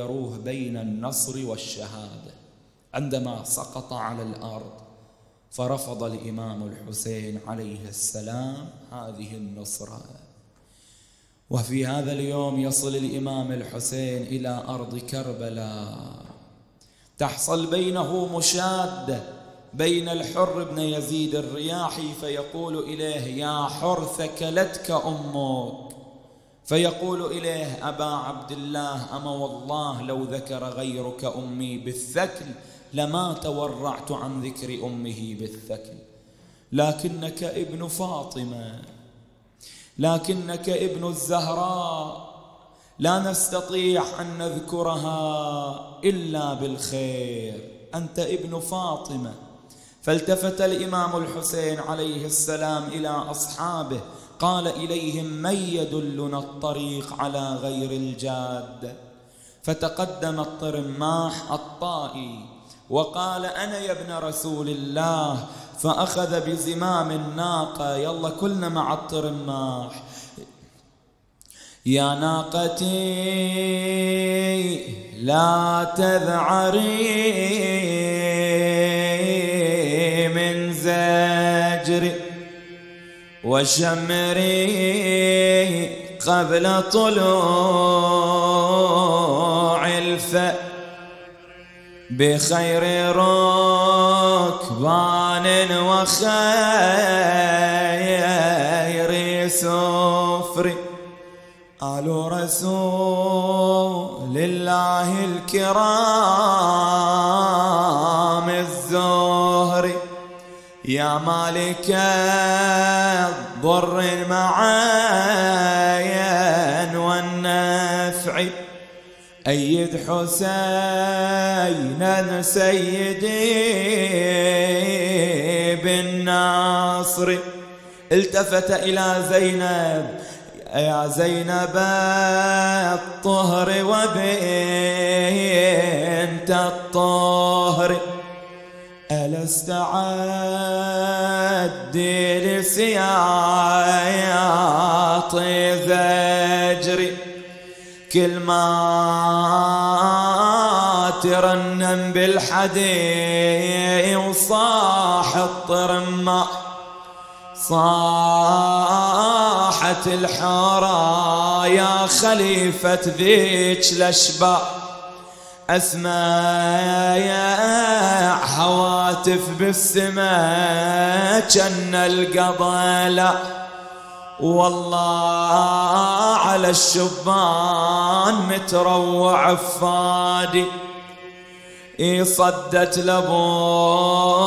يروه بين النصر والشهادة عندما سقط على الأرض فرفض الإمام الحسين عليه السلام هذه النصرة. وفي هذا اليوم يصل الإمام الحسين إلى أرض كربلاء. تحصل بينه مشادة بين الحر بن يزيد الرياحي فيقول إليه يا حر ثكلتك أمك. فيقول إليه أبا عبد الله أما والله لو ذكر غيرك أمي بالثكل لما تورعت عن ذكر أمه بالثكل. لكنك ابن فاطمة لكنك ابن الزهراء لا نستطيع أن نذكرها إلا بالخير. أنت ابن فاطمة. فالتفت الإمام الحسين عليه السلام إلى أصحابه قال إليهم من يدلنا الطريق على غير الجاد؟ فتقدم الطرماح الطائي وقال أنا يا ابن رسول الله فأخذ بزمام الناقة يلا كلنا مع الطرماح. يا ناقتي لا تذعري. وشمري قبل طلوع الفأ بخير ركبان وخير سفر. آل رسول الله الكرام يا مالك الضر المعاين والنفع. أيد حسينا سيدي بالناصر التفت إلى زينب يا زينب الطهر وبنت الطهر. ألست عدي لسياط زجري كل ما ترنم بالحدي وصاح الطرمة. صاحت الحارة يا خليفة ذيك الأشباح. أسمع هواتف بالسماء كان القضاء والله على الشبان متروع فادي. صدت لأبو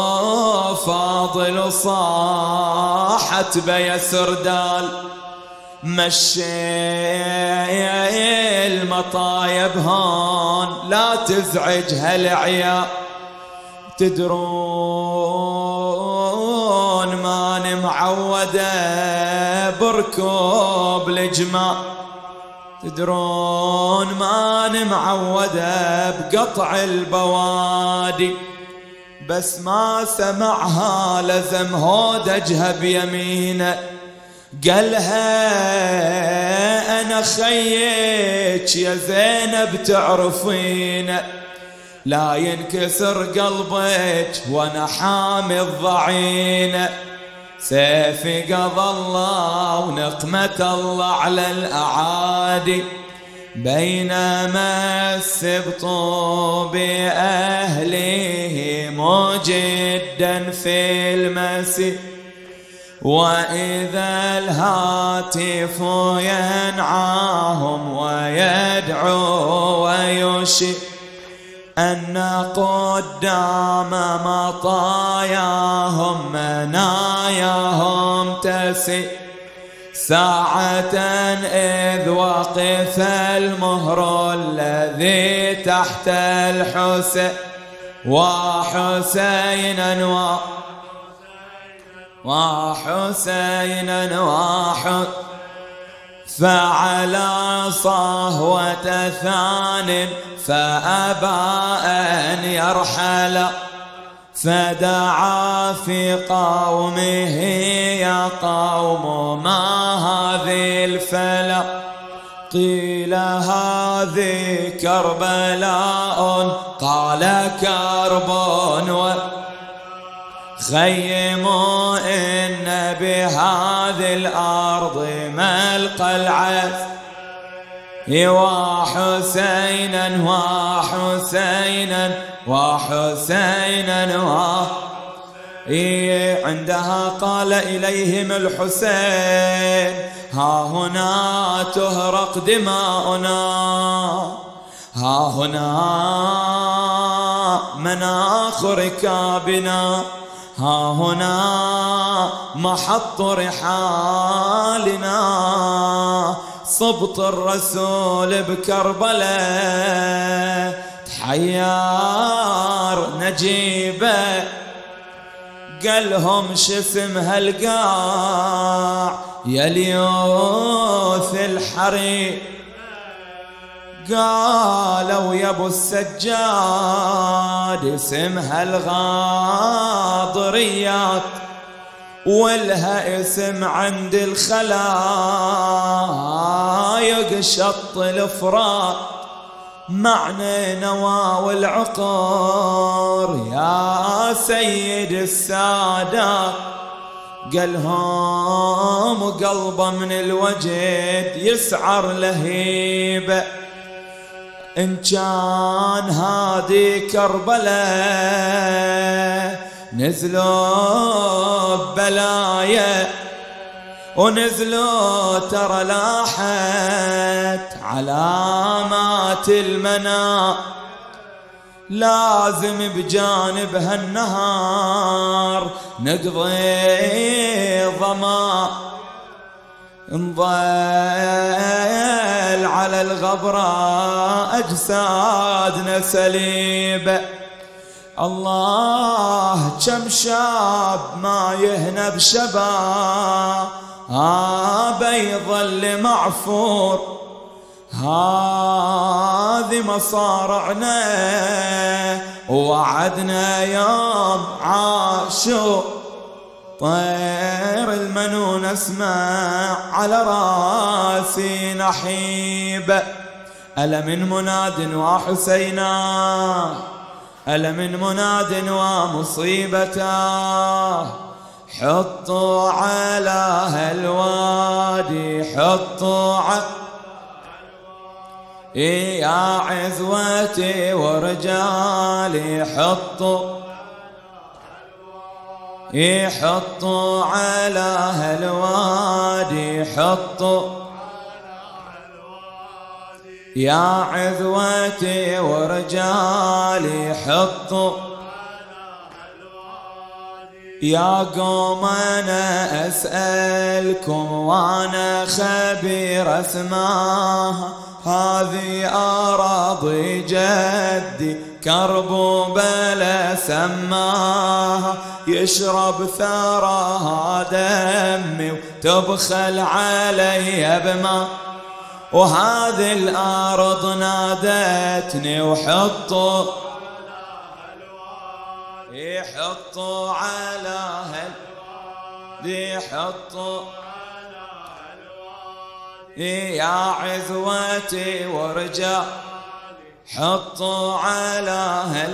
فاضل صاحت بيا سردال مشي المطايب هون. لا تزعج هالعيال تدرون ماني معودة بركوب الجماع تدرون ماني معودة بقطع البوادي. بس ما سمعها لزم هودجها بيمينه قالها أنا خيك يا زينب تعرفين لا ينكسر قلبك وأنا حامي الضعين سيفي قضى الله ونقمة الله على الأعادي بينما السبط بأهله مجدا في المسيح. وإذا الهاتف ينعاهم ويدعو ويشير أن قدام مطاياهم مناياهم تسي. ساعة إذ وقف المهر الذي تحت الحسين. وحسينا و وحسينا وحسينا فعلى صهوة ثان فأبى أن يرحل فدعا في قومه يا قوم ما هذه الفلا؟ قيل هذه كربلاء قال كرب خيموا إن بهذه الأرض ما القلعة وحسينا وحسينا وحسينا وحسينا إيه عندها قال إليهم الحسين ها هنا تهرق دماؤنا. ها هنا مناخ ركابنا ها هنا محط رحالنا صبط الرسول بكربلاء تحيار نجيبة قالهم شسم هالقاع. يا اليوث الحريق قالوا يا ابو السجاد اسمها الغاضريات ولها اسم عند الخلايق شط الفرات معنى نوى والعقر يا سيد السادات قالهم قلبه من الوجد يسعر لهيبة. إن كان هادي كربلاء نزلوا ببلايا ونزلوا ترى لاحت علامات المنى. لازم بجانب هالنهار نقضي ظما نضل على الغبرة أجسادنا سليبة الله كم شاب ما يهنى بشباب هذا يظل معفور هذه مصارعنا وعدنا يوم عاشور طير المنون اسمع على راسي نحيب. ألا من مناد وحسينا؟ ألا من مناد ومصيبته حطوا على هالوادي حطوا على يا عزوتي ورجالي حطوا يحطوا على هالوادي حطوا يا عذوتي ورجالي حطوا يا قوم أنا أسألكم وأنا خبير اسماها هذه أراضي جدي كرب بلا سماها يشرب ثراها دمي وتبخل علي بما وهذه الأرض نادتني وحطوا يحطوا على هل يحطوا يا عزوتي ورجع حطوا على هل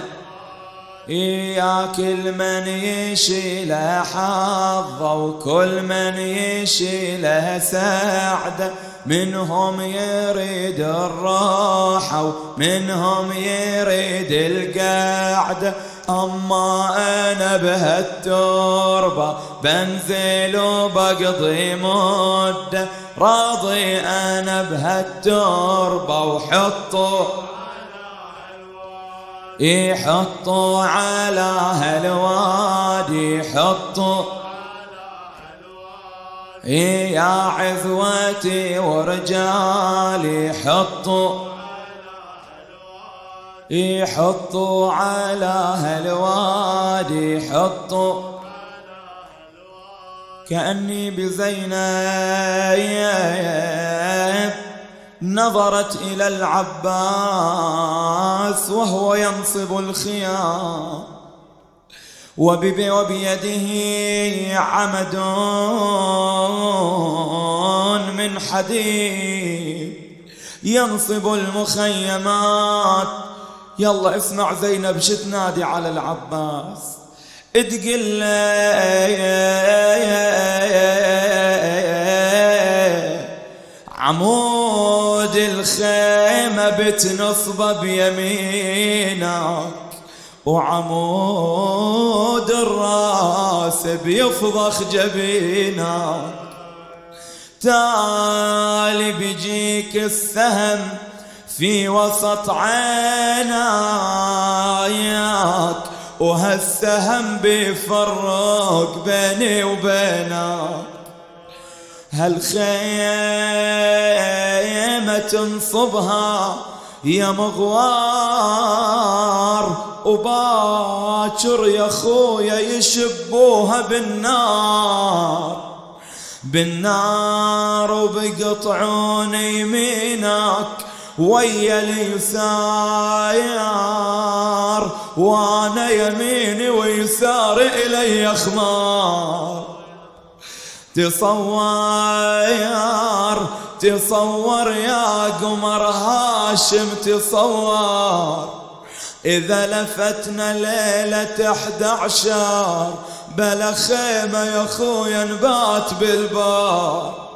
يا كل من يشيل حظه وكل من يشيل سعده منهم يريد الراحة ومنهم يريد القعدة أما أنا بهالتربة بنزل وبقضي مدة. راضي أنا بهالتربة وحطوا يحطوا على هالوادي يحطوا يا عذوتي ورجالي حطوا يحطوا على هالوادي حطوا كأني بزينب نظرت إلى العباس وهو ينصب الخيام. وبيده عمد من حديد. ينصب المخيمات. يلا اسمع زينب شتنادي على العباس. تقل عمود الخيمة بتنصب بيمينك وعمود الراس بيفضخ جبينك. تالي بيجيك السهم في وسط عيناك وهالسهم بيفرق بيني وبينك. هالخيمة تنصبها يا مغوار وباكر يا خويا يشبوها بالنار. بالنار وبيقطعون يمينك ويا اليسار وأنا يميني ويسار إلي خمار تصور تصور يا قمر هاشم تصور. إذا لفتنا ليلة أحد عشر بلا خيمة يا خويا نبات بالبار.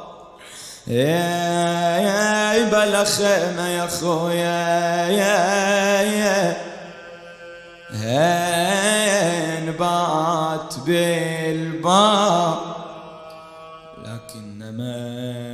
يا بلا خيمة يا خويا يا نبات بالبار. الأمر والمرجع